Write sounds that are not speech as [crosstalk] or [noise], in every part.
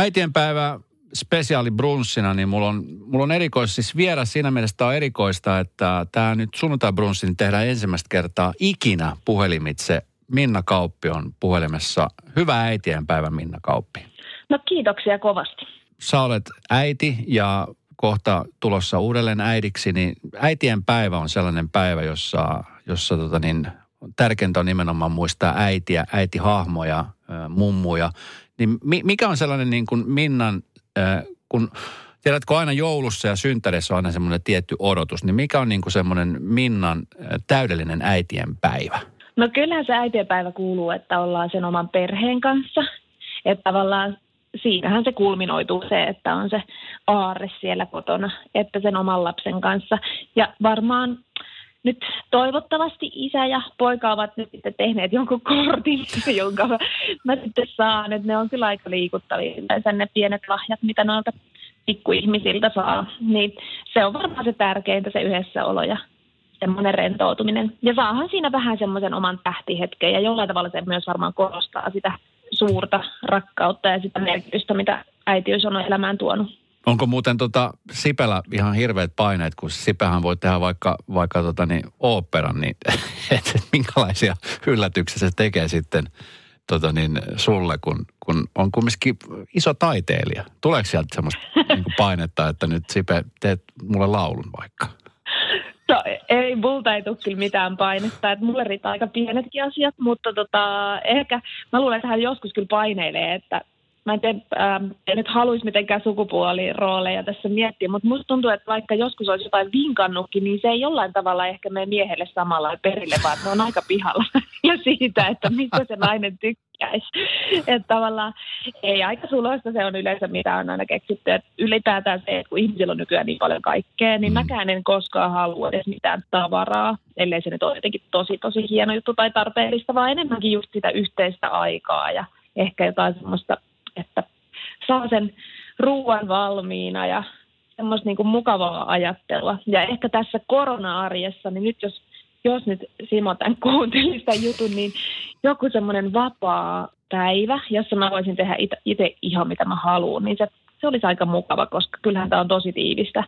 Äitienpäivä spesiaali brunssina, niin mulla on, mulla on erikois, siis vieras siinä mielessä on erikoista, että tämä nyt sunnuntai brunssin tehdään ensimmäistä kertaa ikinä puhelimitse. Minna Kauppi on puhelimessa. Hyvää äitienpäivä Minna Kauppi. No kiitoksia kovasti. Sä olet äiti ja kohta tulossa uudelleen äidiksi, niin äitien päivä on sellainen päivä, jossa, jossa tota niin, tärkeintä on nimenomaan muistaa äitiä, äitihahmoja, mummuja. Niin mikä on sellainen niin kuin Minnan, kun tiedätkö aina joulussa ja synttärissä on aina semmoinen tietty odotus, niin mikä on niin kuin semmoinen Minnan täydellinen äitien päivä? No kyllähän se äitienpäivä kuuluu, että ollaan sen oman perheen kanssa. Että tavallaan siinähän se kulminoituu se, että on se aarre siellä kotona, että sen oman lapsen kanssa. Ja varmaan nyt toivottavasti isä ja poika ovat nyt sitten tehneet jonkun kortin, [laughs] jonka mä sitten saan. Että ne on kyllä aika liikuttavia yleensä ne pienet lahjat, mitä noilta pikkuihmisiltä saa. Niin se on varmaan se tärkeintä, se yhdessäolo ja semmoinen rentoutuminen. Ja saahan siinä vähän semmoisen oman tähtihetken ja jollain tavalla se myös varmaan korostaa sitä suurta rakkautta ja sitä merkitystä, mitä äitiys on elämään tuonut. Onko muuten tota Sipelä ihan hirveät paineet, kun Sipähän voi tehdä vaikka, vaikka tota niin, oopperan, niin et, [laughs] et, minkälaisia yllätyksiä se tekee sitten tota niin, sulle, kun, kun on kumminkin iso taiteilija. Tuleeko sieltä semmoista [laughs] niin painetta, että nyt Sipe, teet mulle laulun vaikka? No ei, multa ei tule kyllä mitään painetta. Että mulle riittää aika pienetkin asiat, mutta tota, ehkä mä luulen, että hän joskus kyllä paineilee, että mä en, tiedä, ähm, en nyt haluaisi mitenkään sukupuolirooleja tässä miettiä, mutta musta tuntuu, että vaikka joskus olisi jotain vinkannutkin, niin se ei jollain tavalla ehkä mene miehelle samalla perille, vaan ne on aika pihalla [laughs] ja siitä, että mistä se nainen tykkäisi. Että tavallaan ei aika suloista se on yleensä, mitä on aina keksitty. Että ylipäätään se, että kun ihmisillä on nykyään niin paljon kaikkea, niin mm. mäkään en koskaan halua edes mitään tavaraa, ellei se nyt ole jotenkin tosi, tosi hieno juttu tai tarpeellista, vaan enemmänkin just sitä yhteistä aikaa ja ehkä jotain semmoista että saa sen ruoan valmiina ja semmoista niin kuin mukavaa ajattelua. Ja ehkä tässä korona-arjessa, niin nyt jos, jos nyt Simo tämän kuunteli sitä jutun, niin joku semmoinen vapaa päivä, jossa mä voisin tehdä itse ihan mitä mä haluan, niin se, se olisi aika mukava, koska kyllähän tämä on tosi tiivistä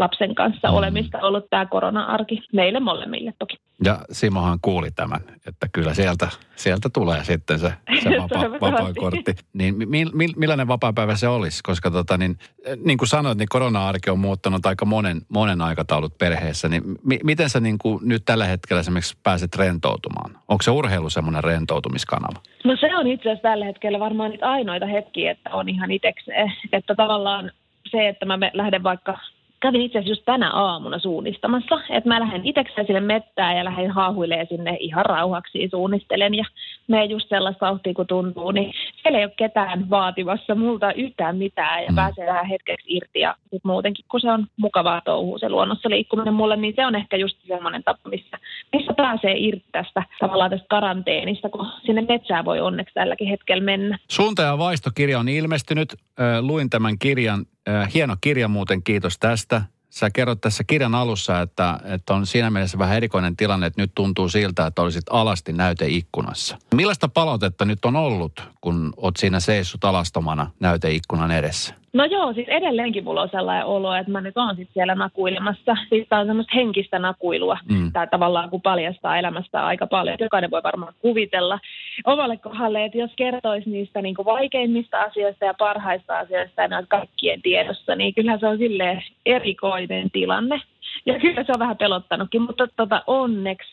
lapsen kanssa mm. olemista ollut tämä korona-arki meille molemmille toki. Ja Simohan kuuli tämän, että kyllä sieltä, sieltä tulee sitten se, se [laughs] vapaa, vapaa kortti. Niin mi, mi, millainen vapaa-päivä se olisi? Koska tota, niin, niin kuin sanoit, niin korona-arki on muuttanut aika monen, monen aikataulut perheessä. Niin mi, miten sä niin kuin nyt tällä hetkellä esimerkiksi pääset rentoutumaan? Onko se urheilu semmoinen rentoutumiskanava? No se on itse asiassa tällä hetkellä varmaan niitä ainoita hetkiä, että on ihan itsekseen. Että tavallaan se, että mä lähden vaikka kävin itse asiassa just tänä aamuna suunnistamassa, että mä lähden itsekseen sinne mettään ja lähden haahuilemaan sinne ihan rauhaksi suunnistelen. Ja me just sellaista vauhtia kun tuntuu, niin siellä ei ole ketään vaativassa multa yhtään mitään ja mm. pääsee vähän hetkeksi irti ja sit muutenkin kun se on mukavaa touhua se luonnossa liikkuminen mulle, niin se on ehkä just semmoinen tapa, missä, missä pääsee irti tästä tavallaan tästä karanteenista, kun sinne metsään voi onneksi tälläkin hetkellä mennä. Suunta ja vaistokirja on ilmestynyt. Luin tämän kirjan hieno kirja muuten, kiitos tästä. Sä kerrot tässä kirjan alussa, että, että on siinä mielessä vähän erikoinen tilanne, että nyt tuntuu siltä, että olisit alasti näyteikkunassa. Millaista palautetta nyt on ollut, kun oot siinä seissut alastomana näyteikkunan edessä? No joo, siis edelleenkin mulla on sellainen olo, että mä nyt oon sitten siellä nakuilemassa. Siis tää on semmoista henkistä nakuilua. Mm. Tää tavallaan kun paljastaa elämästä aika paljon. Jokainen voi varmaan kuvitella omalle kohdalle, että jos kertoisi niistä niin vaikeimmista asioista ja parhaista asioista ja ne on kaikkien tiedossa, niin kyllähän se on silleen erikoinen tilanne. Ja kyllä se on vähän pelottanutkin, mutta tota, onneksi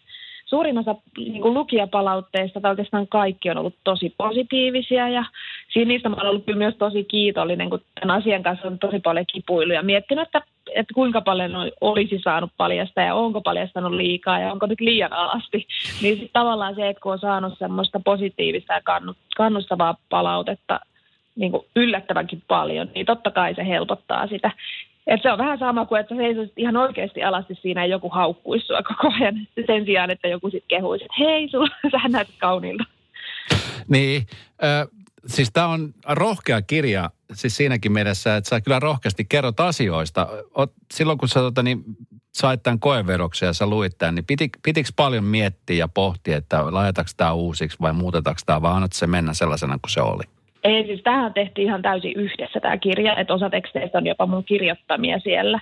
suurin osa niin kuin lukijapalautteista, tai oikeastaan kaikki on ollut tosi positiivisia ja siinä niistä olen ollut myös tosi kiitollinen, kun tämän asian kanssa on tosi paljon kipuiluja miettinyt, että, että kuinka paljon olisi saanut paljastaa ja onko paljastanut liikaa ja onko nyt liian alasti. Niin sit tavallaan se, että kun on saanut semmoista positiivista ja kannustavaa palautetta niin kuin yllättävänkin paljon, niin totta kai se helpottaa sitä. Et se on vähän sama kuin, että seisoisit ihan oikeasti alasti siinä ja joku haukkuisi sua koko ajan sen sijaan, että joku sitten kehuisi, että hei, [laughs] sähän näytät kauniilta. Niin, äh, siis tämä on rohkea kirja siis siinäkin mielessä, että sä kyllä rohkeasti kerrot asioista. Oot, silloin kun sä tota, niin, sait tämän koeveroksen ja sä luit tämän, niin piti, pitikö paljon miettiä ja pohtia, että laitetaanko tämä uusiksi vai muutetaanko tämä, vai annat se mennä sellaisena kuin se oli? Ei, siis tähän tehtiin ihan täysin yhdessä tämä kirja, että osa teksteistä on jopa mun kirjoittamia siellä.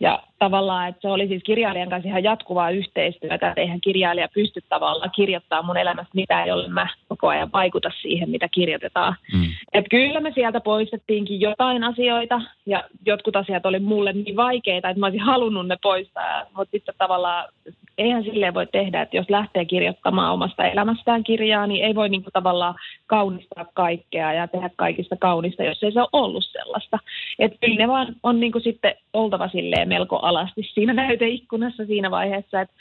Ja tavallaan, että se oli siis kirjailijan kanssa ihan jatkuvaa yhteistyötä, että eihän kirjailija pysty tavallaan kirjoittaa mun elämästä mitään, jolle mä koko ajan vaikuta siihen, mitä kirjoitetaan. Mm. Että kyllä me sieltä poistettiinkin jotain asioita, ja jotkut asiat oli mulle niin vaikeita, että mä olisin halunnut ne poistaa, mutta sitten tavallaan eihän silleen voi tehdä, että jos lähtee kirjoittamaan omasta elämästään kirjaa, niin ei voi niin kuin tavallaan kaunistaa kaikkea ja tehdä kaikista kaunista, jos ei se ole ollut sellaista. Että kyllä ne vaan on niin kuin sitten oltava silleen melko alasti siinä näyteikkunassa siinä vaiheessa, että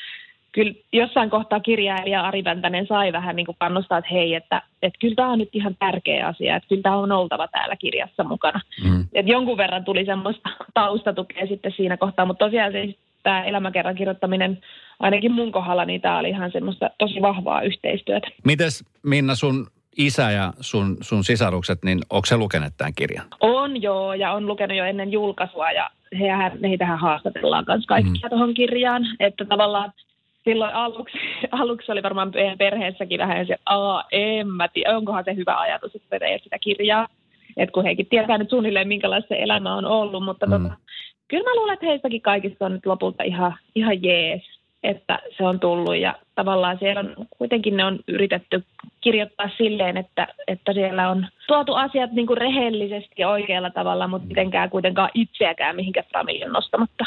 kyllä jossain kohtaa kirjailija Ari Väntänen sai vähän niin kuin kannustaa, että hei, että, että kyllä tämä on nyt ihan tärkeä asia, että kyllä tämä on oltava täällä kirjassa mukana. Mm. Että jonkun verran tuli semmoista taustatukea sitten siinä kohtaa, mutta tosiaan siis tämä elämäkerran kirjoittaminen ainakin mun kohdalla, niin tämä oli ihan semmoista tosi vahvaa yhteistyötä. Mites Minna sun isä ja sun, sun sisarukset, niin onko se lukenut tämän kirjan? On joo, ja on lukenut jo ennen julkaisua, ja heitähän, heitähän haastatellaan myös kaikkia mm. tuohon kirjaan. Että tavallaan silloin aluksi, [laughs] aluksi oli varmaan perheessäkin vähän se, että en mä tiedä, onkohan se hyvä ajatus, että teet sitä kirjaa. että kun heikin tietää nyt suunnilleen, minkälaista se elämä on ollut, mutta mm. tota, kyllä mä luulen, että heistäkin kaikista on nyt lopulta ihan, ihan jees, että se on tullut ja tavallaan siellä on, kuitenkin ne on yritetty kirjoittaa silleen, että, että siellä on tuotu asiat niin kuin rehellisesti ja oikealla tavalla, mutta mitenkään kuitenkaan itseäkään mihinkään familion nostamatta.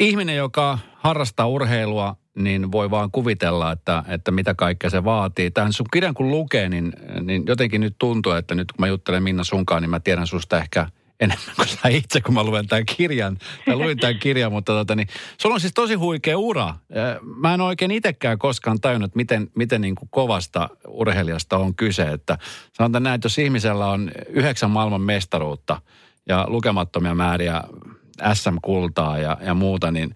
Ihminen, joka harrastaa urheilua, niin voi vaan kuvitella, että, että mitä kaikkea se vaatii. Tähän sun kirjan kun lukee, niin, niin jotenkin nyt tuntuu, että nyt kun mä juttelen Minna sunkaan, niin mä tiedän susta ehkä – enemmän kuin sä itse, kun mä luen tämän kirjan. Mä luin tämän kirjan, mutta tota, niin, sulla on siis tosi huikea ura. Mä en oikein itsekään koskaan tajunnut, miten, miten niin kuin kovasta urheilijasta on kyse. Että sanotaan näin, että jos ihmisellä on yhdeksän maailman mestaruutta ja lukemattomia määriä SM-kultaa ja, ja muuta, niin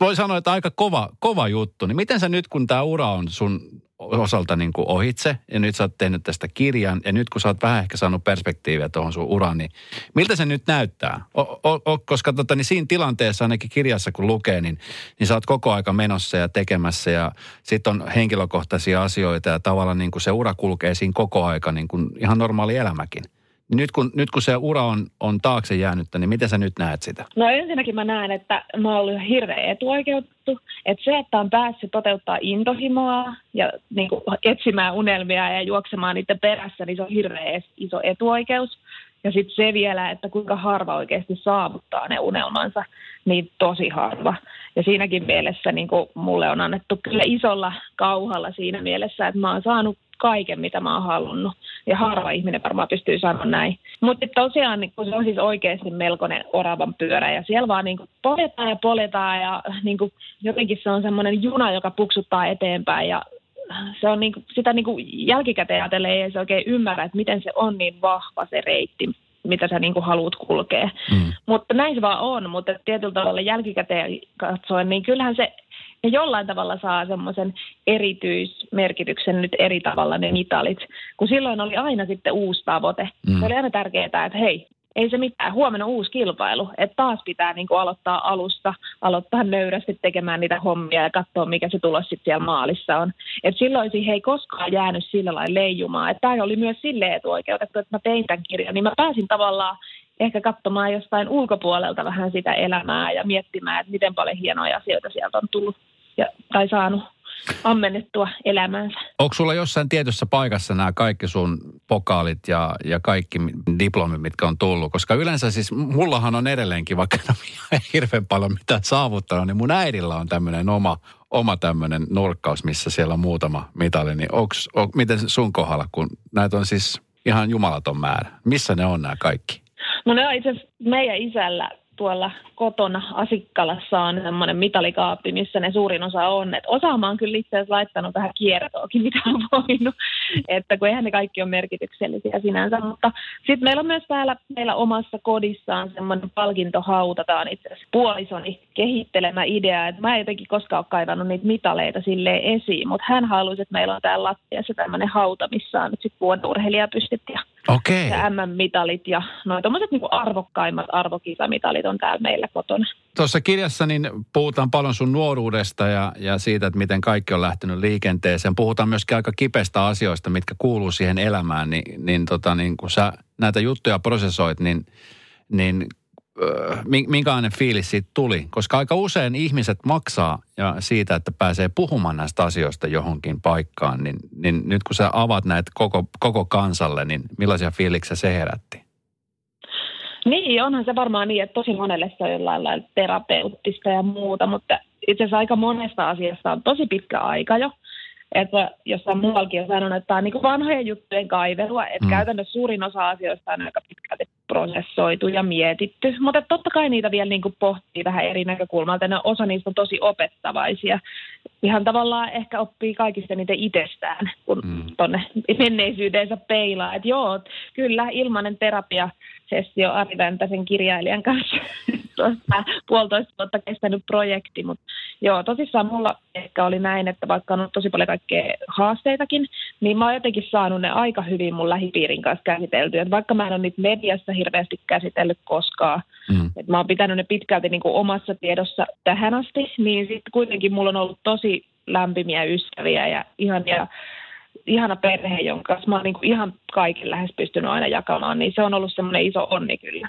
voi sanoa, että aika kova, kova juttu. Niin miten sä nyt, kun tämä ura on sun osalta niin kuin ohitse ja nyt sä oot tehnyt tästä kirjan ja nyt kun sä oot vähän ehkä saanut perspektiiviä tuohon sun uraan, niin miltä se nyt näyttää? O, o, o, koska tota, niin siinä tilanteessa ainakin kirjassa kun lukee, niin, niin sä oot koko aika menossa ja tekemässä ja sitten on henkilökohtaisia asioita ja tavallaan niin kuin se ura kulkee siinä koko aika niin kuin ihan normaali elämäkin. Nyt kun, nyt kun se ura on, on taakse jäänyt, niin miten sä nyt näet sitä? No ensinnäkin mä näen, että mä oon ollut hirveän etuoikeutettu. Että se, että on päässyt toteuttaa intohimoa ja niin kuin, etsimään unelmia ja juoksemaan niiden perässä, niin se on hirveän iso etuoikeus. Ja sitten se vielä, että kuinka harva oikeasti saavuttaa ne unelmansa, niin tosi harva. Ja siinäkin mielessä niin kuin mulle on annettu kyllä isolla kauhalla siinä mielessä, että mä oon saanut kaiken, mitä mä oon halunnut. Ja harva ihminen varmaan pystyy sanomaan näin. Mutta tosiaan niin kun se on siis oikeasti melkoinen oravan pyörä ja siellä vaan niin poljetaan ja poljetaan ja niin jotenkin se on semmoinen juna, joka puksuttaa eteenpäin ja se on niin kuin, sitä niin jälkikäteen ajatellen ei se oikein ymmärrä, että miten se on niin vahva se reitti, mitä sä niin kuin haluat kulkea. Mm. Mutta näin se vaan on, mutta tietyllä tavalla jälkikäteen katsoen, niin kyllähän se ja jollain tavalla saa semmoisen erityismerkityksen nyt eri tavalla ne mitalit, kun silloin oli aina sitten uusi tavoite. Mm. Se oli aina tärkeää, että hei, ei se mitään, huomenna uusi kilpailu, että taas pitää niin kuin aloittaa alusta, aloittaa nöyrästi tekemään niitä hommia ja katsoa, mikä se tulos sitten siellä maalissa on. Et silloin siihen ei koskaan jäänyt sillä lailla leijumaan. Että tämä oli myös silleen etuoikeutettu, että mä tein tämän kirjan, niin mä pääsin tavallaan ehkä katsomaan jostain ulkopuolelta vähän sitä elämää ja miettimään, että miten paljon hienoja asioita sieltä on tullut ja, tai saanut ammennettua elämänsä. Onko sulla jossain tietyssä paikassa nämä kaikki sun pokaalit ja, ja kaikki diplomit, mitkä on tullut? Koska yleensä siis, mullahan on edelleenkin, vaikka en ole hirveän paljon mitä saavuttanut, niin mun äidillä on tämmöinen oma, oma tämmöinen nurkkaus, missä siellä on muutama mitali. Niin onks, on, miten sun kohdalla, kun näitä on siis ihan jumalaton määrä? Missä ne on nämä kaikki? No ne on itse meidän isällä tuolla kotona Asikkalassa on semmoinen mitalikaappi, missä ne suurin osa on. Et osa mä oon kyllä itse asiassa laittanut vähän kiertoakin, mitä on [laughs] voinut, että kun eihän ne kaikki ole merkityksellisiä sinänsä. Mutta sitten meillä on myös täällä meillä omassa kodissaan semmoinen palkintohauta. Tämä on itse asiassa puolisoni kehittelemä idea. että mä en jotenkin koskaan ole kaivannut niitä mitaleita sille esiin, mutta hän haluaisi, että meillä on täällä lattiassa tämmöinen hauta, missä on nyt sitten vuoden ja Okay. Ja MM-mitalit ja noin tommoset niin arvokkaimmat arvokisamitalit on täällä meillä kotona. Tuossa kirjassa niin puhutaan paljon sun nuoruudesta ja, ja siitä, että miten kaikki on lähtenyt liikenteeseen. Puhutaan myöskin aika kipeistä asioista, mitkä kuuluu siihen elämään. Niin, niin, tota, niin kun sä näitä juttuja prosessoit, niin, niin minkälainen fiilis siitä tuli? Koska aika usein ihmiset maksaa ja siitä, että pääsee puhumaan näistä asioista johonkin paikkaan, niin, niin nyt kun sä avaat näitä koko, koko kansalle, niin millaisia fiiliksiä se herätti? Niin, onhan se varmaan niin, että tosi monelle se on jollain lailla terapeuttista ja muuta, mutta itse asiassa aika monesta asiasta on tosi pitkä aika jo. Että jossain muuallakin on sanonut, että tämä on niin vanhojen juttujen kaivelua, että mm. käytännössä suurin osa asioista on aika pitkälti prosessoitu ja mietitty. Mutta totta kai niitä vielä niin kuin pohtii vähän eri näkökulmalta. Ne osa niistä on tosi opettavaisia. Ihan tavallaan ehkä oppii kaikista niitä itsestään, kun mm. tuonne menneisyydeensä peilaa. Että joo, kyllä ilmainen terapia sessio Ari Väntäsen kirjailijan kanssa. Tuosta puolitoista vuotta kestänyt projekti, mutta joo, tosissaan mulla ehkä oli näin, että vaikka on ollut tosi paljon kaikkea haasteitakin, niin mä oon jotenkin saanut ne aika hyvin mun lähipiirin kanssa käsiteltyä. Et vaikka mä en ole niitä mediassa hirveästi käsitellyt koskaan, mm. että mä oon pitänyt ne pitkälti niin kuin omassa tiedossa tähän asti, niin sitten kuitenkin mulla on ollut tosi lämpimiä ystäviä ja ihania ihana perhe, jonka kanssa mä oon niin ihan kaiken lähes pystynyt aina jakamaan, niin se on ollut semmoinen iso onni kyllä.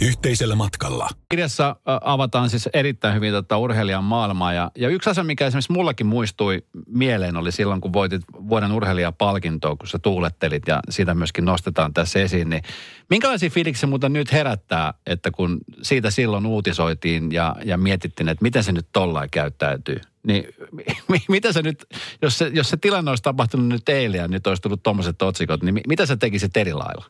yhteisellä matkalla. Kirjassa avataan siis erittäin hyvin tätä urheilijan maailmaa ja, ja yksi asia, mikä esimerkiksi mullakin muistui mieleen oli silloin, kun voitit vuoden urheilijapalkintoa, kun sä tuulettelit ja siitä myöskin nostetaan tässä esiin, niin minkälaisia fiiliksiä muuten nyt herättää, että kun siitä silloin uutisoitiin ja, ja mietittiin, että miten se nyt tollain käyttäytyy, niin [laughs] mitä se nyt, jos se, jos se tilanne olisi tapahtunut nyt eilen ja nyt olisi tullut tuommoiset otsikot, niin mitä sä tekisit eri lailla?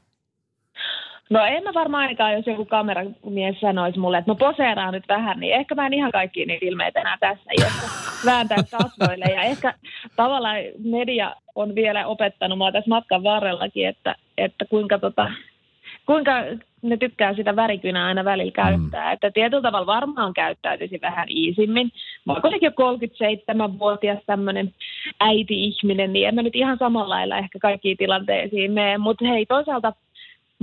No en mä varmaan ainakaan, jos joku kameramies sanoisi mulle, että no poseeraa nyt vähän, niin ehkä mä en ihan kaikki niitä ilmeitä enää tässä iässä vääntää kasvoille. Ja ehkä tavallaan media on vielä opettanut mua tässä matkan varrellakin, että, että kuinka, tota, kuinka ne tykkää sitä värikynää aina välillä käyttää. Mm. Että tietyllä tavalla varmaan käyttäytyisi vähän iisimmin. Mä oon kuitenkin jo 37-vuotias tämmöinen äiti-ihminen, niin en mä nyt ihan samalla lailla ehkä kaikkiin tilanteisiin mene. Mutta hei, toisaalta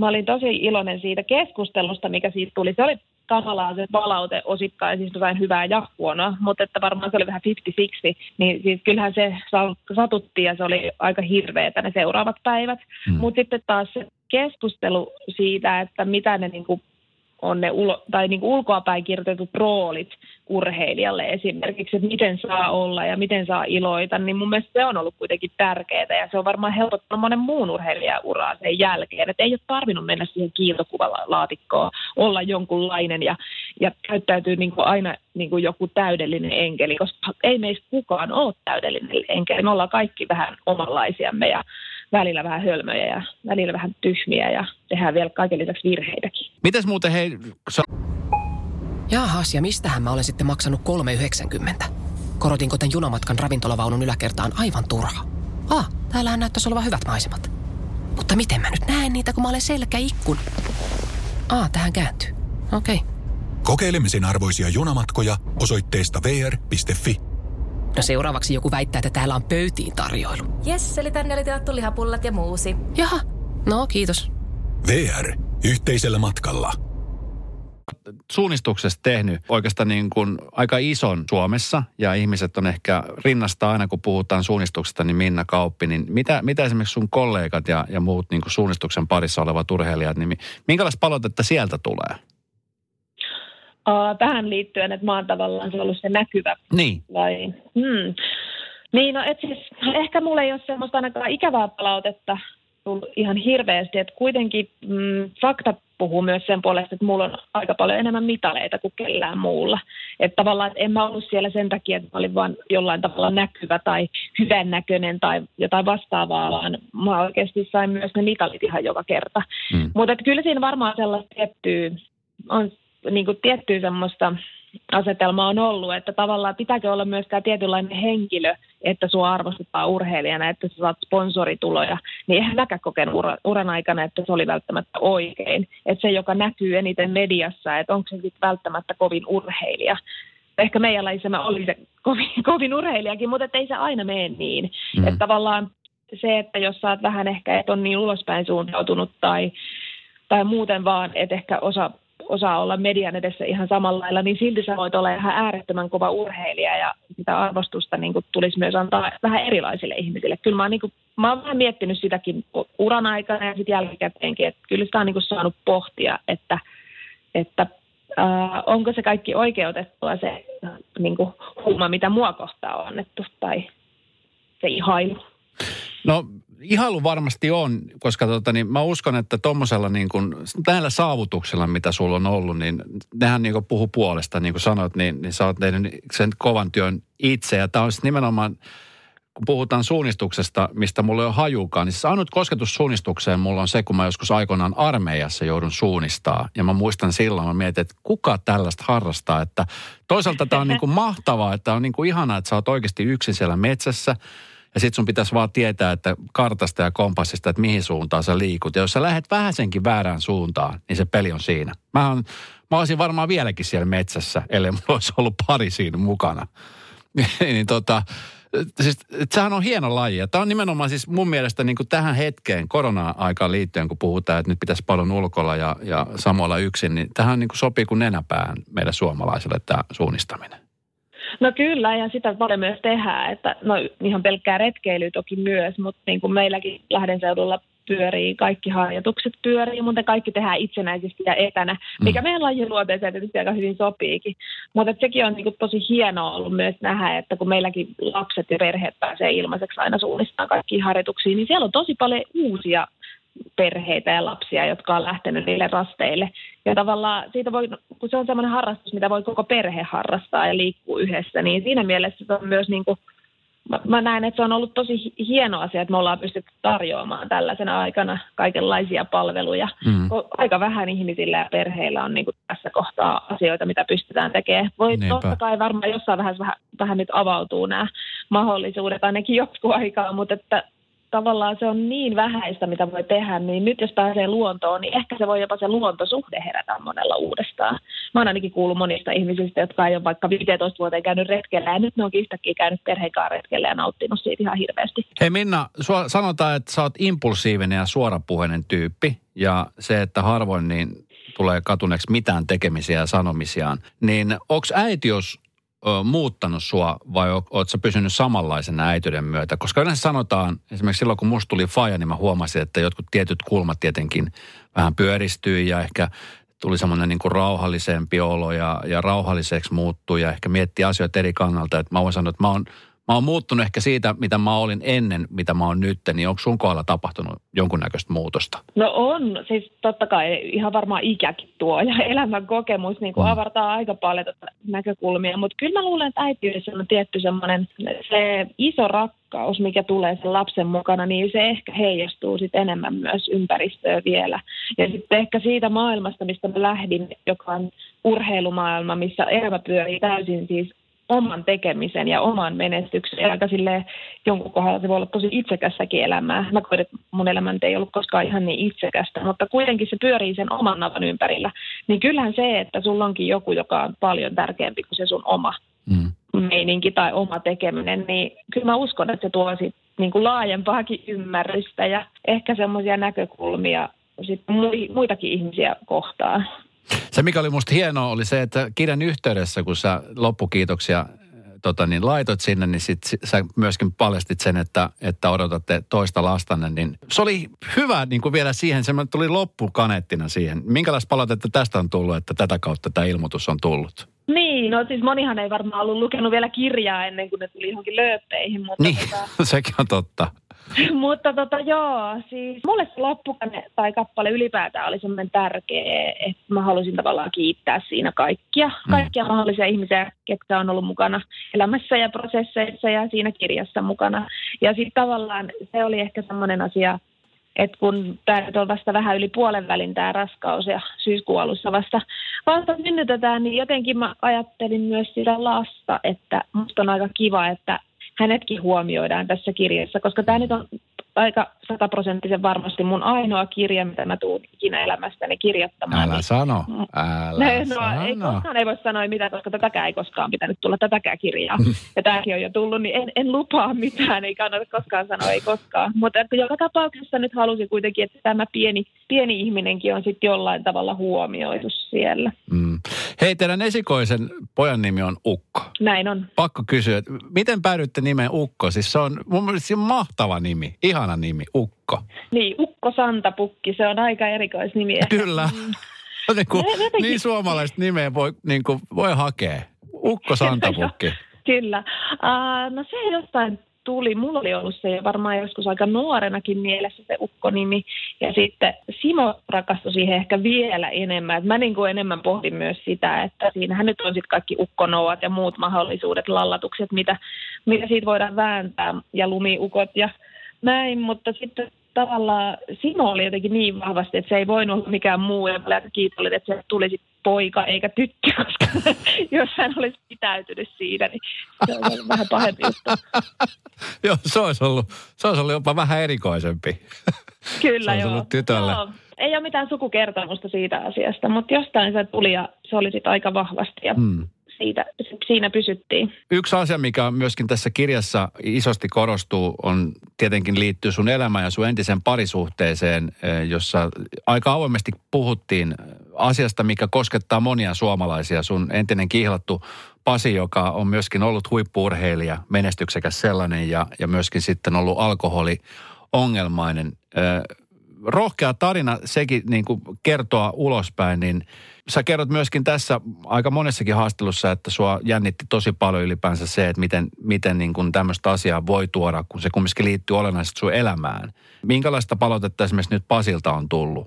mä olin tosi iloinen siitä keskustelusta, mikä siitä tuli. Se oli tavallaan se palaute osittain siis jotain hyvää ja huonoa, mutta että varmaan se oli vähän 50-60, niin siis kyllähän se satutti ja se oli aika hirveetä ne seuraavat päivät. Mm. Mutta sitten taas se keskustelu siitä, että mitä ne niin kuin on ne ulo, tai niin ulkoapäin kirjoitetut roolit urheilijalle esimerkiksi, että miten saa olla ja miten saa iloita, niin mun mielestä se on ollut kuitenkin tärkeää ja se on varmaan helpottanut monen muun urheilijan uraa sen jälkeen, että ei ole tarvinnut mennä siihen kiiltokuvalaatikkoon, olla jonkunlainen ja, ja käyttäytyy niin kuin aina niin kuin joku täydellinen enkeli, koska ei meistä kukaan ole täydellinen enkeli, me ollaan kaikki vähän omanlaisiamme ja välillä vähän hölmöjä ja välillä vähän tyhmiä ja tehdään vielä kaiken lisäksi virheitäkin. Mites muuten hei... So- Jaahas, ja mistähän mä olen sitten maksanut 3,90? Korotinko tämän junamatkan ravintolavaunun yläkertaan aivan turha? Ah, täällähän näyttäisi olevan hyvät maisemat. Mutta miten mä nyt näen niitä, kun mä olen selkäikkun? Ah, tähän kääntyy. Okei. Okay. Kokeilemisen arvoisia junamatkoja osoitteesta vr.fi. No seuraavaksi joku väittää, että täällä on pöytiin tarjoilu. Jes, eli tänne oli tilattu lihapullat ja muusi. Jaha, no kiitos. VR. Yhteisellä matkalla. Suunnistuksesta tehnyt oikeastaan niin kuin aika ison Suomessa ja ihmiset on ehkä rinnasta aina, kun puhutaan suunnistuksesta, niin Minna Kauppi, niin mitä, mitä esimerkiksi sun kollegat ja, ja muut niin kuin suunnistuksen parissa olevat urheilijat, niin minkälaista palautetta sieltä tulee? Uh, tähän liittyen, että mä oon tavallaan se ollut se näkyvä. Niin. Vai? Hmm. Niin, no et siis, ehkä mulla ei ole semmoista ainakaan ikävää palautetta tullut ihan hirveästi, että kuitenkin mm, fakta puhuu myös sen puolesta, että mulla on aika paljon enemmän mitaleita kuin kellään muulla. Että tavallaan, että en mä ollut siellä sen takia, että mä olin vaan jollain tavalla näkyvä tai hyvännäköinen tai jotain vastaavaa, vaan mä oikeasti sain myös ne mitalit ihan joka kerta. Mm. Mutta kyllä siinä varmaan sellaista tiettyä, on niin kuin tiettyä semmoista asetelma on ollut, että tavallaan pitääkö olla myös tämä tietynlainen henkilö, että sua arvostetaan urheilijana, että sä saat sponsorituloja, niin eihän mäkään kokenut ura, uran aikana, että se oli välttämättä oikein. Että se, joka näkyy eniten mediassa, että onko se sitten välttämättä kovin urheilija. Ehkä meidän lajissa mä olin se kovin, [laughs] kovin urheilijakin, mutta ei se aina mene niin. Mm. Että tavallaan se, että jos sä oot vähän ehkä, et on niin ulospäin suuntautunut tai, tai muuten vaan, että ehkä osa osaa olla median edessä ihan samalla lailla, niin silti sä voit olla ihan äärettömän kova urheilija ja sitä arvostusta niin kuin tulisi myös antaa vähän erilaisille ihmisille. Kyllä mä oon, niin kuin, mä oon vähän miettinyt sitäkin uran aikana ja sitten jälkikäteenkin, että kyllä sitä on niin kuin saanut pohtia, että, että äh, onko se kaikki oikeutettua se niin kuin huuma, mitä mua kohtaa on annettu tai se ihailu. No ihailu varmasti on, koska tota, niin mä uskon, että tuommoisella niin kuin, näillä saavutuksilla, mitä sulla on ollut, niin nehän niin kuin puhu puolesta, niin kuin sanoit, niin, niin sä oot tehnyt sen kovan työn itse. Ja tämä on nimenomaan, kun puhutaan suunnistuksesta, mistä mulla ei ole hajukaan, niin se ainut kosketus suunnistukseen mulla on se, kun mä joskus aikoinaan armeijassa joudun suunnistaa. Ja mä muistan silloin, mä mietin, että kuka tällaista harrastaa. Että toisaalta tämä on niin kuin mahtavaa, että on niin kuin ihanaa, että sä oot oikeasti yksin siellä metsässä – ja sitten sun pitäisi vaan tietää, että kartasta ja kompassista, että mihin suuntaan sä liikut. Ja jos sä lähdet vähäsenkin väärään suuntaan, niin se peli on siinä. Mä, on, mä olisin varmaan vieläkin siellä metsässä, ellei mulla olisi ollut pari siinä mukana. [laughs] niin tota, siis, sehän on hieno laji. Ja tämä on nimenomaan siis mun mielestä niin kuin tähän hetkeen, korona-aikaan liittyen, kun puhutaan, että nyt pitäisi paljon ulkolla ja, ja samoilla yksin, niin tähän niin kuin sopii kuin nenäpään meille suomalaisille tämä suunnistaminen. No kyllä, ja sitä paljon myös tehdään, että no ihan pelkkää retkeilyä toki myös, mutta niin kuin meilläkin Lahden seudulla pyörii, kaikki harjoitukset pyörii, mutta kaikki tehdään itsenäisesti ja etänä, mikä mm. meidän lajin luonteeseen tietysti aika hyvin sopiikin. Mutta sekin on niin kuin tosi hienoa ollut myös nähdä, että kun meilläkin lapset ja perheet pääsee ilmaiseksi aina suunnistaan kaikkiin harjoituksiin, niin siellä on tosi paljon uusia perheitä ja lapsia, jotka on lähtenyt niille rasteille. Ja tavallaan siitä voi, kun se on sellainen harrastus, mitä voi koko perhe harrastaa ja liikkuu yhdessä, niin siinä mielessä se on myös niin kuin, mä, mä näen, että se on ollut tosi hieno asia, että me ollaan pystytty tarjoamaan tällaisena aikana kaikenlaisia palveluja. Mm. Aika vähän ihmisillä ja perheillä on niin kuin tässä kohtaa asioita, mitä pystytään tekemään. Voi Niinpä. totta kai varmaan jossain vähän, vähän, vähän nyt avautuu nämä mahdollisuudet, ainakin jotkut aikaa, mutta että tavallaan se on niin vähäistä, mitä voi tehdä, niin nyt jos pääsee luontoon, niin ehkä se voi jopa se luontosuhde herätä monella uudestaan. Mä oon ainakin kuullut monista ihmisistä, jotka ei ole vaikka 15 vuoteen käynyt retkellä, ja nyt ne on yhtäkkiä käynyt perheen retkellä ja nauttinut siitä ihan hirveästi. Hei Minna, sua sanotaan, että sä oot impulsiivinen ja suorapuheinen tyyppi, ja se, että harvoin niin tulee katuneeksi mitään tekemisiä ja sanomisiaan, niin onko äitiys ö, muuttanut sua vai oot sä pysynyt samanlaisena äityyden myötä? Koska yleensä sanotaan, esimerkiksi silloin kun musta tuli faja, niin mä huomasin, että jotkut tietyt kulmat tietenkin vähän pyöristyi ja ehkä tuli semmoinen niin kuin rauhallisempi olo ja, ja rauhalliseksi muuttui ja ehkä mietti asioita eri kannalta. Että mä voin sanoa, että mä oon mä oon muuttunut ehkä siitä, mitä mä olin ennen, mitä mä oon nyt, niin onko sun kohdalla tapahtunut jonkunnäköistä muutosta? No on, siis totta kai ihan varmaan ikäkin tuo ja [laughs] elämän kokemus niin kuin mm. avartaa aika paljon näkökulmia, mutta kyllä mä luulen, että äitiydessä on tietty semmoinen se iso rakkaus, mikä tulee sen lapsen mukana, niin se ehkä heijastuu sitten enemmän myös ympäristöön vielä. Ja sitten ehkä siitä maailmasta, mistä mä lähdin, joka on urheilumaailma, missä elämä pyörii täysin siis oman tekemisen ja oman menestyksen. Ja aika silleen, jonkun kohdalla se voi olla tosi itsekässäkin elämää. Mä koen, että mun elämä ei ollut koskaan ihan niin itsekästä, mutta kuitenkin se pyörii sen oman navan ympärillä. Niin kyllähän se, että sulla onkin joku, joka on paljon tärkeämpi kuin se sun oma mm. meininki tai oma tekeminen, niin kyllä mä uskon, että se tuo sit niin kuin laajempaakin ymmärrystä ja ehkä semmoisia näkökulmia sit muitakin ihmisiä kohtaan. Se, mikä oli musta hienoa, oli se, että kirjan yhteydessä, kun sä loppukiitoksia tota, niin laitoit sinne, niin sit sä myöskin paljastit sen, että, että odotatte toista lastanne. Niin se oli hyvä niin kuin vielä siihen, se tuli loppukaneettina siihen. Minkälaista palautetta tästä on tullut, että tätä kautta tämä ilmoitus on tullut? Niin, no siis monihan ei varmaan ollut lukenut vielä kirjaa ennen kuin ne tuli johonkin lööppeihin. Mutta niin, tota... [laughs] sekin on totta. [laughs] Mutta tota, joo, siis mulle se loppukane tai kappale ylipäätään oli semmoinen tärkeä, että mä halusin tavallaan kiittää siinä kaikkia, mm. kaikkia mahdollisia ihmisiä, ketkä on ollut mukana elämässä ja prosesseissa ja siinä kirjassa mukana. Ja sitten tavallaan se oli ehkä semmoinen asia, että kun tämä nyt on vasta vähän yli puolen välin tämä raskaus ja syyskuun alussa vasta vasta synnytetään, niin jotenkin mä ajattelin myös sitä lasta, että musta on aika kiva, että hänetkin huomioidaan tässä kirjassa, koska tämä nyt on aika sataprosenttisen varmasti mun ainoa kirja, mitä mä tuun ikinä elämästäni kirjoittamaan. Älä Niin- sano, [laughs] älä no, sano. ei koskaan ei voi sanoa mitään, koska tätäkään ei koskaan pitänyt tulla tätäkään kirjaa. ja tämäkin on jo tullut, niin en, en lupaa mitään, ei kannata koskaan sanoa, ei koskaan. Mutta että joka tapauksessa nyt halusin kuitenkin, että tämä pieni, pieni ihminenkin on sitten jollain tavalla huomioitu siellä. Mm. Hei, teidän esikoisen pojan nimi on Ukko. Näin on. Pakko kysyä, että miten päädyitte nimeen Ukko? Siis se on mun mielestä se on mahtava nimi, ihana nimi, Ukko. Niin, Ukko Santapukki, se on aika erikoisnimi. [laughs] Kyllä. [laughs] niin, kuin, jotenkin- niin suomalaista nimeä voi, niin kuin, voi hakea. Ukko [laughs] Santapukki. Kyllä. Uh, no se jostain tuli. Mulla oli ollut se varmaan joskus aika nuorenakin mielessä se ukkonimi. Ja sitten Simo rakastui siihen ehkä vielä enemmän. Et mä niin kuin enemmän pohdin myös sitä, että siinähän nyt on sitten kaikki ukkonouat ja muut mahdollisuudet, lallatukset, mitä, mitä siitä voidaan vääntää ja lumiukot ja näin. Mutta sitten tavallaan Simo oli jotenkin niin vahvasti, että se ei voinut olla mikään muu. Ja mä kiitollinen, että se tuli sitten poika eikä tyttö, [laughs] koska jos hän olisi pitäytynyt siinä, niin se olisi ollut vähän pahempi juttu. [laughs] Joo, se olisi, ollut, se olisi ollut jopa vähän erikoisempi. [laughs] Kyllä Se joo. ollut tytölle. Joo. Ei ole mitään sukukertomusta siitä asiasta, mutta jostain se tuli ja se oli sitten aika vahvasti ja Hmm. Siitä, siinä pysyttiin. Yksi asia, mikä myöskin tässä kirjassa isosti korostuu, on tietenkin liittyy sun elämään ja sun entisen parisuhteeseen, eh, jossa aika avoimesti puhuttiin asiasta, mikä koskettaa monia suomalaisia. Sun entinen kihlattu Pasi, joka on myöskin ollut huippuurheilija, menestyksekäs sellainen ja, ja myöskin sitten ollut alkoholiongelmainen. Eh, Rohkea tarina sekin niin kuin kertoa ulospäin, niin sä kerrot myöskin tässä aika monessakin haastelussa, että sua jännitti tosi paljon ylipäänsä se, että miten, miten niin kuin tämmöistä asiaa voi tuoda, kun se kumminkin liittyy olennaisesti sun elämään. Minkälaista palautetta esimerkiksi nyt Pasilta on tullut?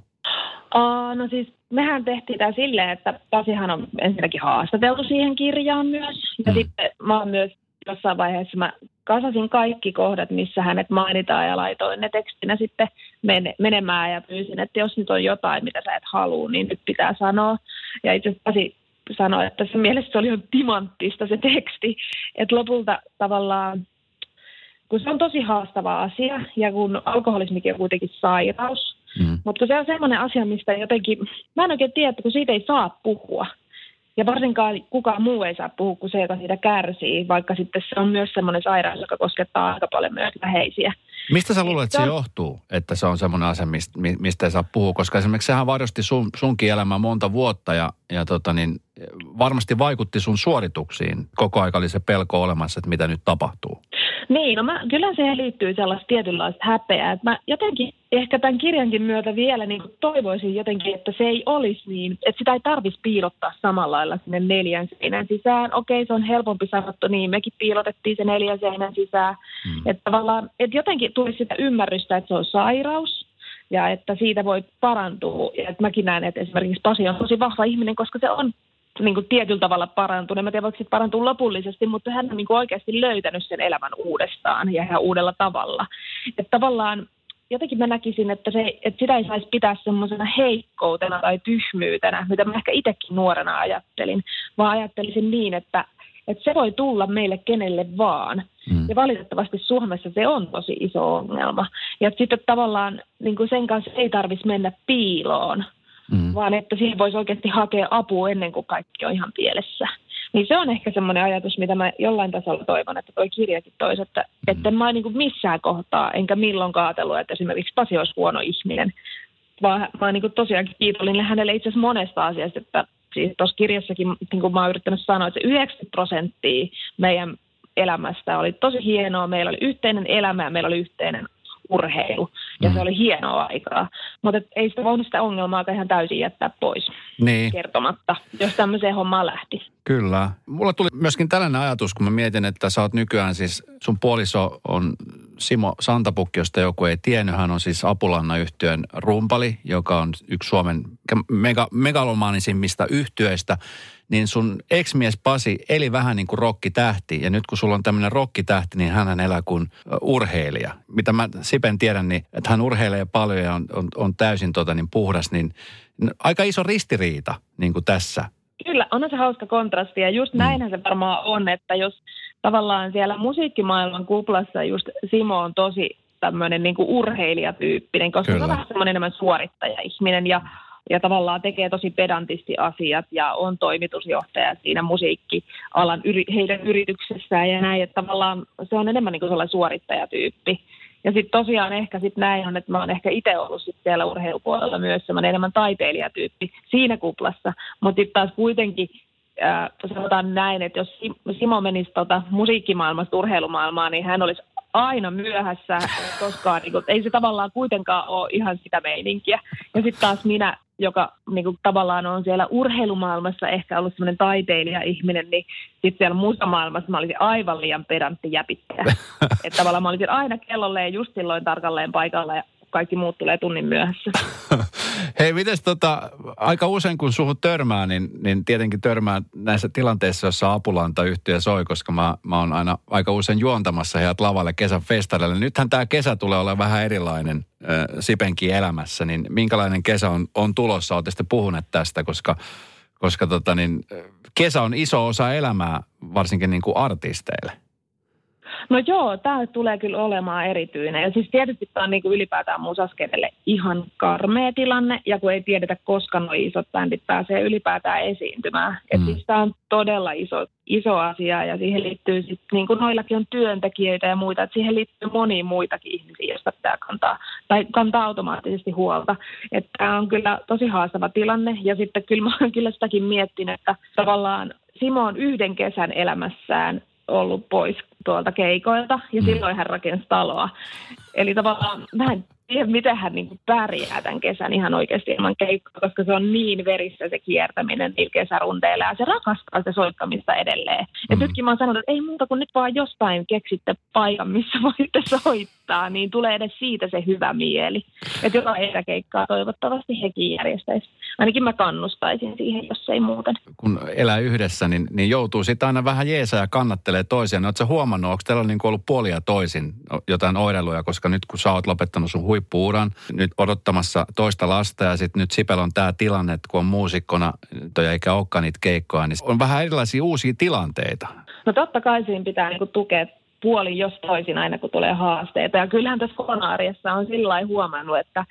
Uh, no siis mehän tehtiin tämä silleen, että Pasihan on ensinnäkin haastateltu siihen kirjaan myös. Ja Mm. sitten mä oon myös jossain vaiheessa mä kasasin kaikki kohdat, missä hänet mainitaan ja laitoin ne tekstinä sitten mene, menemään ja pyysin, että jos nyt on jotain, mitä sä et halua, niin nyt pitää sanoa. Ja itse asiassa sanoi, että se mielestä se oli ihan timanttista se teksti. Että lopulta tavallaan, kun se on tosi haastava asia ja kun alkoholismikin on kuitenkin sairaus, Mm. mutta se on semmoinen asia, mistä jotenkin, mä en oikein tiedä, että kun siitä ei saa puhua. Ja varsinkaan kukaan muu ei saa puhua kuin se, joka siitä kärsii, vaikka sitten se on myös semmoinen sairaus, joka koskettaa aika paljon myös läheisiä. Mistä sä luulet, että se johtuu, että se on semmoinen asia, mistä, mi- mistä ei saa puhua? Koska esimerkiksi sehän varjosti sun, sunkin elämää monta vuotta ja, ja tota niin, varmasti vaikutti sun suorituksiin. Koko aika oli se pelko olemassa, että mitä nyt tapahtuu. Niin, no mä, kyllä siihen liittyy sellaista tietynlaista häpeää. Että mä jotenkin ehkä tämän kirjankin myötä vielä niin toivoisin jotenkin, että se ei olisi niin, että sitä ei tarvitsisi piilottaa samalla lailla sinne neljän seinän sisään. Okei, se on helpompi sanottu niin, mekin piilotettiin se neljän seinän sisään. Mm. Että tavallaan, että jotenkin tulisi sitä ymmärrystä, että se on sairaus ja että siitä voi parantua. Ja että mäkin näen, että esimerkiksi Pasi on tosi vahva ihminen, koska se on niin kuin tietyllä tavalla parantunut. En mä tiedä, voiko se parantua lopullisesti, mutta hän on niin kuin oikeasti löytänyt sen elämän uudestaan ja ihan uudella tavalla. Että tavallaan jotenkin mä näkisin, että, se, että sitä ei saisi pitää semmoisena heikkoutena tai tyhmyytenä, mitä mä ehkä itsekin nuorena ajattelin, vaan ajattelisin niin, että, että se voi tulla meille kenelle vaan. Mm. Ja valitettavasti Suomessa se on tosi iso ongelma. Ja sitten tavallaan niin kuin sen kanssa ei tarvitsisi mennä piiloon, Mm. vaan että siihen voisi oikeasti hakea apua ennen kuin kaikki on ihan pielessä. Niin se on ehkä semmoinen ajatus, mitä mä jollain tasolla toivon, että toi kirjakin toisi, että, mm. että mä en niin kuin missään kohtaa, enkä milloinkaan ajatellut, että esimerkiksi Pasi olisi huono ihminen, vaan mä oon niin kuin tosiaankin kiitollinen hänelle itse asiassa monesta asiasta, että siis tuossa kirjassakin, niin kuin mä oon yrittänyt sanoa, että se 90 prosenttia meidän elämästä oli tosi hienoa, meillä oli yhteinen elämä ja meillä oli yhteinen urheilu, ja Mm. se oli hienoa aikaa. Mutta ei sitä voinut sitä ongelmaa ihan täysin jättää pois Niin. kertomatta, jos tämmöiseen hommaan lähti. Kyllä. Mulla tuli myöskin tällainen ajatus, kun mä mietin, että sä oot nykyään siis, sun puoliso on Simo Santapukki, josta joku ei tiennyt. Hän on siis Apulanna-yhtiön rumpali, joka on yksi Suomen mega, megalomaanisimmista yhtiöistä. Niin sun ex-mies Pasi eli vähän niin kuin rokkitähti. Ja nyt kun sulla on tämmöinen rokkitähti, niin hän elää kuin urheilija. Mitä mä Sipen tiedän, niin että hän urheilee paljon ja on, on, on täysin tota niin puhdas, niin Aika iso ristiriita niin kuin tässä. Kyllä, on se hauska kontrasti ja just näinhän se varmaan on, että jos tavallaan siellä musiikkimaailman kuplassa just Simo on tosi tämmöinen niin kuin urheilijatyyppinen, koska Kyllä. se on vähän semmoinen enemmän suorittaja-ihminen ja, ja tavallaan tekee tosi pedantisti asiat ja on toimitusjohtaja siinä musiikkialan yri, heidän yrityksessään ja näin, että tavallaan se on enemmän niin kuin sellainen suorittajatyyppi. Ja sitten tosiaan ehkä sitten näin on, että mä oon ehkä itse ollut sit siellä urheilupuolella myös semmoinen enemmän taiteilijatyyppi siinä kuplassa, mutta sitten taas kuitenkin äh, sanotaan näin, että jos Simo menisi tota musiikkimaailmasta urheilumaailmaan, niin hän olisi aina myöhässä, koska niin kuin, ei se tavallaan kuitenkaan ole ihan sitä meininkiä. Ja sitten taas minä, joka niin kuin, tavallaan on siellä urheilumaailmassa ehkä ollut sellainen taiteilija-ihminen, niin sitten siellä muussa maailmassa mä olisin aivan liian pedantti jäpittäjä. [laughs] että tavallaan mä olisin aina kellolleen just silloin tarkalleen paikalla ja kaikki muut tulee tunnin myöhässä. [laughs] Hei, miten tota, aika usein kun suhun törmää, niin, niin tietenkin törmää näissä tilanteissa, jossa apulantayhtiö soi, koska mä, mä oon aina aika usein juontamassa heidät lavalle kesän festareille. Nythän tämä kesä tulee olla vähän erilainen äh, Sipenkin elämässä, niin minkälainen kesä on, on tulossa? Olette sitten puhuneet tästä, koska, koska tota niin, kesä on iso osa elämää, varsinkin niin kuin artisteille. No joo, tämä tulee kyllä olemaan erityinen. Ja siis tietysti tämä on niin kuin ylipäätään musaskenelle ihan karmea tilanne, ja kun ei tiedetä, koska nuo isot bändit pääsee ylipäätään esiintymään. Mm. Että siis tämä on todella iso, iso asia, ja siihen liittyy sitten, niin kuin noillakin on työntekijöitä ja muita, että siihen liittyy moni muitakin ihmisiä, joista pitää kantaa, tai kantaa automaattisesti huolta. Että tämä on kyllä tosi haastava tilanne, ja sitten kyllä mä olen kyllä sitäkin miettinyt, että tavallaan Simo on yhden kesän elämässään ollut pois tuolta keikoilta ja mm. silloin hän rakensi taloa. Eli tavallaan mä en tiedä, miten hän niin pärjää tämän kesän ihan oikeasti ilman keikkoa, koska se on niin verissä se kiertäminen niillä kesärundeilla ja se rakastaa se soittamista edelleen. Mm. Ja nytkin mä oon sanonut, että ei muuta kuin nyt vaan jostain keksitte paikan, missä [laughs] voitte soittaa, niin tulee edes siitä se hyvä mieli. Että joka eräkeikkaa toivottavasti hekin järjestäisi. Ainakin mä kannustaisin siihen, jos ei muuten. Kun elää yhdessä, niin, niin joutuu sitten aina vähän jeesaa ja kannattelee toisia. No, Oletko huomannut, onko teillä niin ollut puolia toisin jotain oireluja, koska nyt kun sä oot lopettanut sun huippuuran, nyt odottamassa toista lasta ja sitten nyt Sipel on tämä tilanne, että kun on muusikkona eikä olekaan niitä keikkoja, niin on vähän erilaisia uusia tilanteita. No totta kai siinä pitää niinku tukea puoli jos toisin aina, kun tulee haasteita. Ja kyllähän tässä koronaariassa on sillä huomannut, että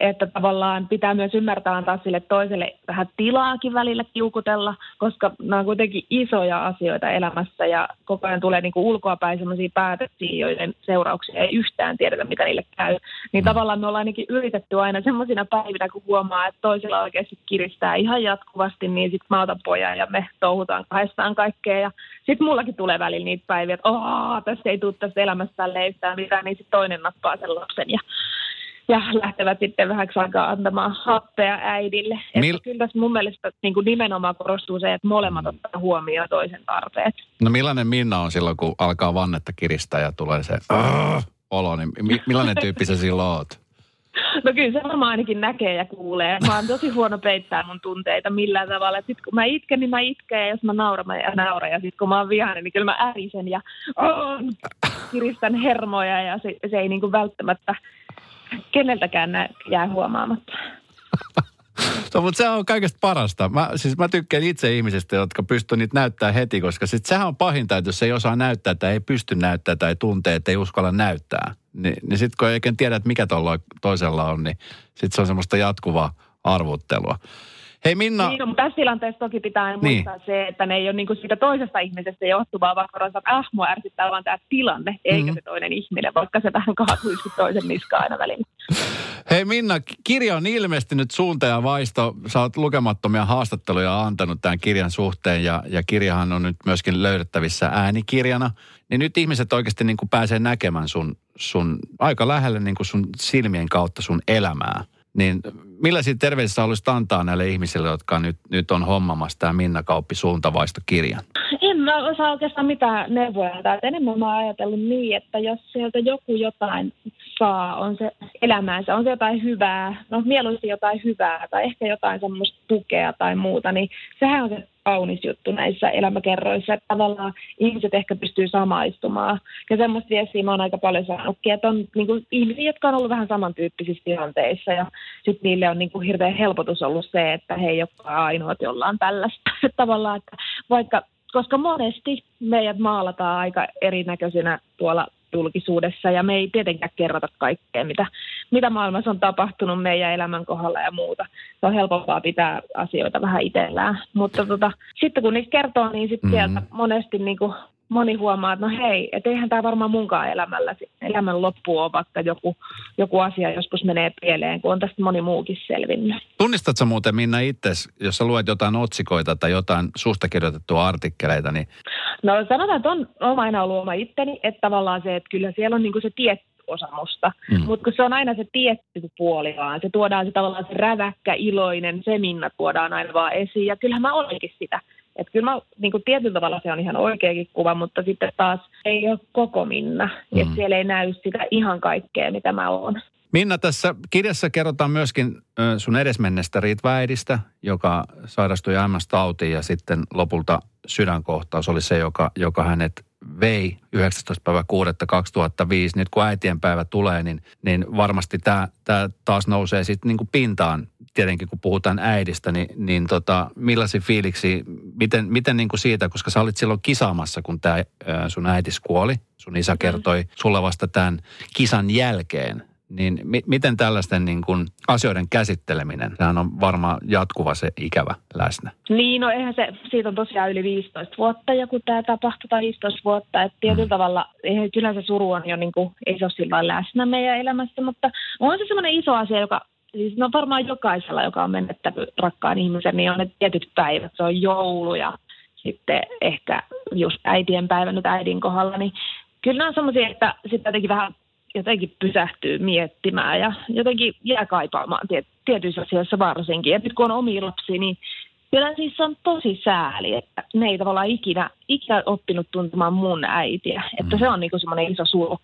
että tavallaan pitää myös ymmärtää antaa sille toiselle vähän tilaakin välillä kiukutella, koska nämä on kuitenkin isoja asioita elämässä ja koko ajan tulee niin kuin ulkoapäin sellaisia päätöksiä, joiden seurauksia ei yhtään tiedetä, mitä niille käy. Niin mm. tavallaan me ollaan ainakin yritetty aina semmoisina päivinä, kun huomaa, että toisella oikeasti kiristää ihan jatkuvasti, niin sitten mä otan pojan ja me touhutaan kahdestaan kaikkea. Ja sitten mullakin tulee välillä niitä päiviä, että tässä ei tule tästä elämästä tälleen yhtään mitään, niin sitten toinen nappaa sen lapsen ja ja lähtevät sitten vähäksi aikaa antamaan happea äidille. Mil... Että kyllä tässä mun mielestä niin kuin nimenomaan korostuu se, että molemmat ottaa huomioon toisen tarpeet. No millainen Minna on silloin, kun alkaa vannetta kiristää ja tulee se olo, niin mi- millainen tyyppi sä silloin oot? [laughs] No kyllä se varmaan ainakin näkee ja kuulee. Mä oon tosi huono peittää mun tunteita millään tavalla. Sitten kun mä itken, niin mä itken ja jos mä nauran, mä nauran. Ja sitten kun mä oon vihainen, niin kyllä mä ärisen ja oh, [laughs] kiristän hermoja ja se, se ei niin kuin välttämättä keneltäkään nä- jää huomaamatta. [laughs] No, mutta se on kaikesta parasta. Mä, siis mä tykkään itse ihmisistä, jotka pystyy niitä näyttää heti, koska sit sehän on pahinta, että jos ei osaa näyttää tai ei pysty näyttää tai tuntee, että ei uskalla näyttää. Niin, niin sitten kun ei oikein tiedä, että mikä toisella on, niin sitten se on semmoista jatkuvaa arvuttelua. Hei Minna... Niin, mutta tässä tilanteessa toki pitää niin. muistaa se, että ne ei ole niinku siitä toisesta ihmisestä johtuvaa, vaan korostaa, että ah, mua ärsyttää vaan tämä tilanne, eikä mm-hmm. se toinen ihminen, vaikka se vähän kaatuisi toisen niskaan aina välillä. Hei Minna, kirja on ilmestynyt suunta ja vaisto. Sä oot lukemattomia haastatteluja antanut tämän kirjan suhteen ja, ja kirjahan on nyt myöskin löydettävissä äänikirjana. Niin nyt ihmiset oikeasti niin kuin pääsee näkemään sun, sun aika lähelle niin kuin sun silmien kautta sun elämää. Niin millaisia terveisiä haluaisit antaa näille ihmisille, jotka nyt, nyt on hommamassa tämä Minna Kauppi suuntavaistokirjan? En mä osaa oikeastaan mitään neuvoja antaa. Enemmän mä oon ajatellut niin, että jos sieltä joku jotain saa, on se elämäänsä, on se jotain hyvää, no mieluusti jotain hyvää tai ehkä jotain semmoista tukea tai muuta, niin sehän on se kaunis juttu näissä elämäkerroissa, että tavallaan ihmiset ehkä pystyy samaistumaan. Ja semmoista viestiä mä oon aika paljon saanutkin, että on niin kuin, ihmisiä, jotka on ollut vähän samantyyppisissä tilanteissa ja sitten niille on niin kuin, hirveän helpotus ollut se, että he ei ole ainoat, jolla on tällaista. [laughs] tavallaan, että vaikka koska monesti meidät maalataan aika erinäköisenä tuolla julkisuudessa ja me ei tietenkään kerrota kaikkea, mitä, mitä maailmassa on tapahtunut meidän elämän kohdalla ja muuta. Se on helpompaa pitää asioita vähän itsellään. Mutta tota, sitten kun niistä kertoo, niin sitten mm-hmm. sieltä monesti niin kuin moni huomaa, että no hei, et eihän tämä varmaan munkaan elämällä, elämän loppu on, vaikka joku, joku asia joskus menee pieleen, kun on tästä moni muukin selvinnyt. Tunnistatko muuten Minna itse, jos sä luet jotain otsikoita tai jotain susta kirjoitettua artikkeleita, niin... No sanotaan, että on, on aina ollut oma itteni, että tavallaan se, että kyllä siellä on niinku se tietty osa musta. Mm. Mutta kun se on aina se tietty puoli vaan, se tuodaan se tavallaan se räväkkä, iloinen, se Minna tuodaan aina vaan esiin. Ja kyllähän mä olenkin sitä. Että kyllä mä, niin kuin tietyllä tavalla se on ihan oikeakin kuva, mutta sitten taas ei ole koko Minna. Mm. Että siellä ei näy sitä ihan kaikkea, mitä mä oon. Minna, tässä kirjassa kerrotaan myöskin sun edesmennestä Riitväidistä, joka sairastui MS-tautiin ja sitten lopulta sydänkohtaus oli se, joka, joka hänet vei 19. päivä 2005. Nyt kun äitienpäivä tulee, niin, niin varmasti tämä, tämä taas nousee sitten niin kuin pintaan. Tietenkin kun puhutaan äidistä, niin, niin tota, millaisia fiiliksi, miten, miten niin kuin siitä, koska sä olit silloin kisaamassa, kun tämä sun äitis kuoli. Sun isä kertoi sulle vasta tämän kisan jälkeen niin mi- miten tällaisten niin kuin asioiden käsitteleminen, sehän on varmaan jatkuva se ikävä läsnä. Niin, no eihän se, siitä on tosiaan yli 15 vuotta ja kun tämä tapahtui, tai 15 vuotta, että tietyllä mm. tavalla, eihän, kyllä se suru on jo niin kuin, ei se ole sillä läsnä meidän elämässä, mutta on se semmoinen iso asia, joka siis no varmaan jokaisella, joka on menettänyt rakkaan ihmisen, niin on ne tietyt päivät, se on joulu ja sitten ehkä just äitien päivä nyt äidin kohdalla, niin kyllä nämä on semmoisia, että sitten jotenkin vähän jotenkin pysähtyy miettimään ja jotenkin jää kaipaamaan tiet, tietyissä asioissa varsinkin. Ja nyt kun on omi lapsi, niin kyllä siis on tosi sääli, että ne ei tavallaan ikinä, ikinä oppinut tuntemaan mun äitiä. Että se on niinku semmoinen iso suru.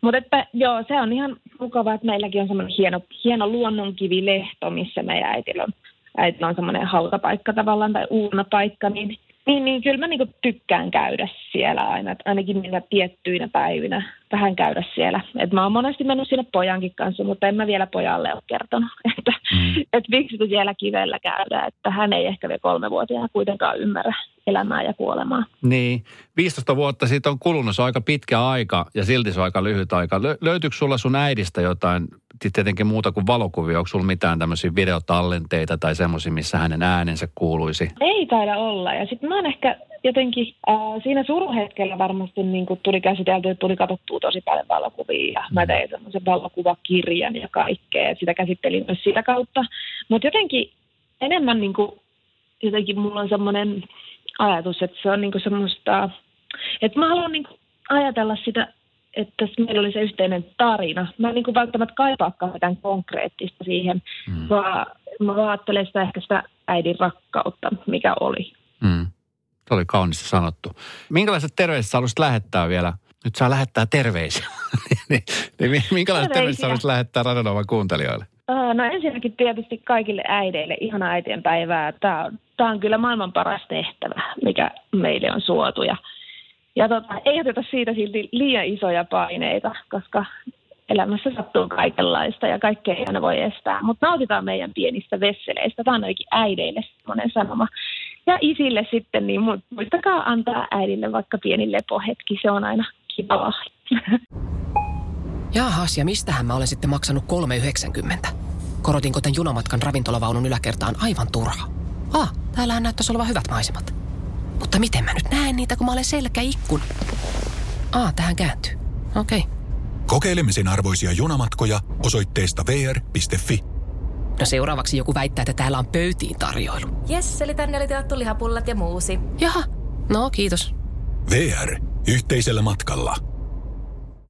Mutta että joo, se on ihan mukavaa, että meilläkin on semmoinen hieno, hieno luonnonkivilehto, missä meidän äitillä on, äitillä on semmoinen hautapaikka tavallaan tai uunapaikka, niin niin, niin kyllä mä niin tykkään käydä siellä aina, ainakin niinä tiettyinä päivinä vähän käydä siellä. Et mä oon monesti mennyt sinne pojankin kanssa, mutta en mä vielä pojalle ole kertonut, [laughs] että mm. et miksi siellä kivellä käydä, että hän ei ehkä vielä kolmevuotiaana kuitenkaan ymmärrä elämää ja kuolemaa. Niin, 15 vuotta siitä on kulunut, se on aika pitkä aika ja silti se on aika lyhyt aika. Lö- löytyykö sulla sun äidistä jotain, tietenkin muuta kuin valokuvia, onko sulla mitään tämmöisiä videotallenteita tai semmoisia, missä hänen äänensä kuuluisi? Ei taida olla ja sitten mä oon ehkä jotenkin äh, siinä suruhetkellä varmasti niin tuli käsitelty, tuli katsottua tosi paljon valokuvia ja mä mm. tein semmoisen valokuvakirjan ja kaikkea, sitä käsittelin myös sitä kautta. Mutta jotenkin enemmän niin kuin, jotenkin mulla on semmoinen ajatus, että se on niin kuin semmoista, että mä haluan niin kuin ajatella sitä, että meillä oli se yhteinen tarina. Mä en niin kuin välttämättä kaipaakaan mitään konkreettista siihen, mm. vaan mä ajattelen sitä ehkä sitä äidin rakkautta, mikä oli. Mm. Se oli kaunista sanottu. Minkälaiset terveiset haluaisit lähettää vielä? Nyt saa lähettää terveisiä. [laughs] niin, niin, minkälaiset terveiset haluaisit lähettää Radanovan kuuntelijoille? No ensinnäkin tietysti kaikille äideille ihana äitien päivää. Tämä on, tämä on kyllä maailman paras tehtävä, mikä meille on suotu. Ja, ja tota, ei oteta siitä silti liian isoja paineita, koska elämässä sattuu kaikenlaista ja kaikkea ei aina voi estää. Mutta nautitaan meidän pienistä vesseleistä. Tämä on oikein äideille semmoinen sanoma. Ja isille sitten, niin muistakaa antaa äidille vaikka pieni lepohetki. Se on aina kiva lahja. Jaahas, ja mistähän mä olen sitten maksanut 3,90? Korotinko tämän junamatkan ravintolavaunun yläkertaan aivan turha? Ah, täällähän näyttäisi olevan hyvät maisemat. Mutta miten mä nyt näen niitä, kun mä olen selkäikkun? Ah, tähän kääntyy. Okei. Okay. Kokeilemisen arvoisia junamatkoja osoitteesta vr.fi. No seuraavaksi joku väittää, että täällä on pöytiin tarjoilu. Jes, eli tänne oli tilattu lihapullat ja muusi. Jaha, no kiitos. VR. Yhteisellä matkalla.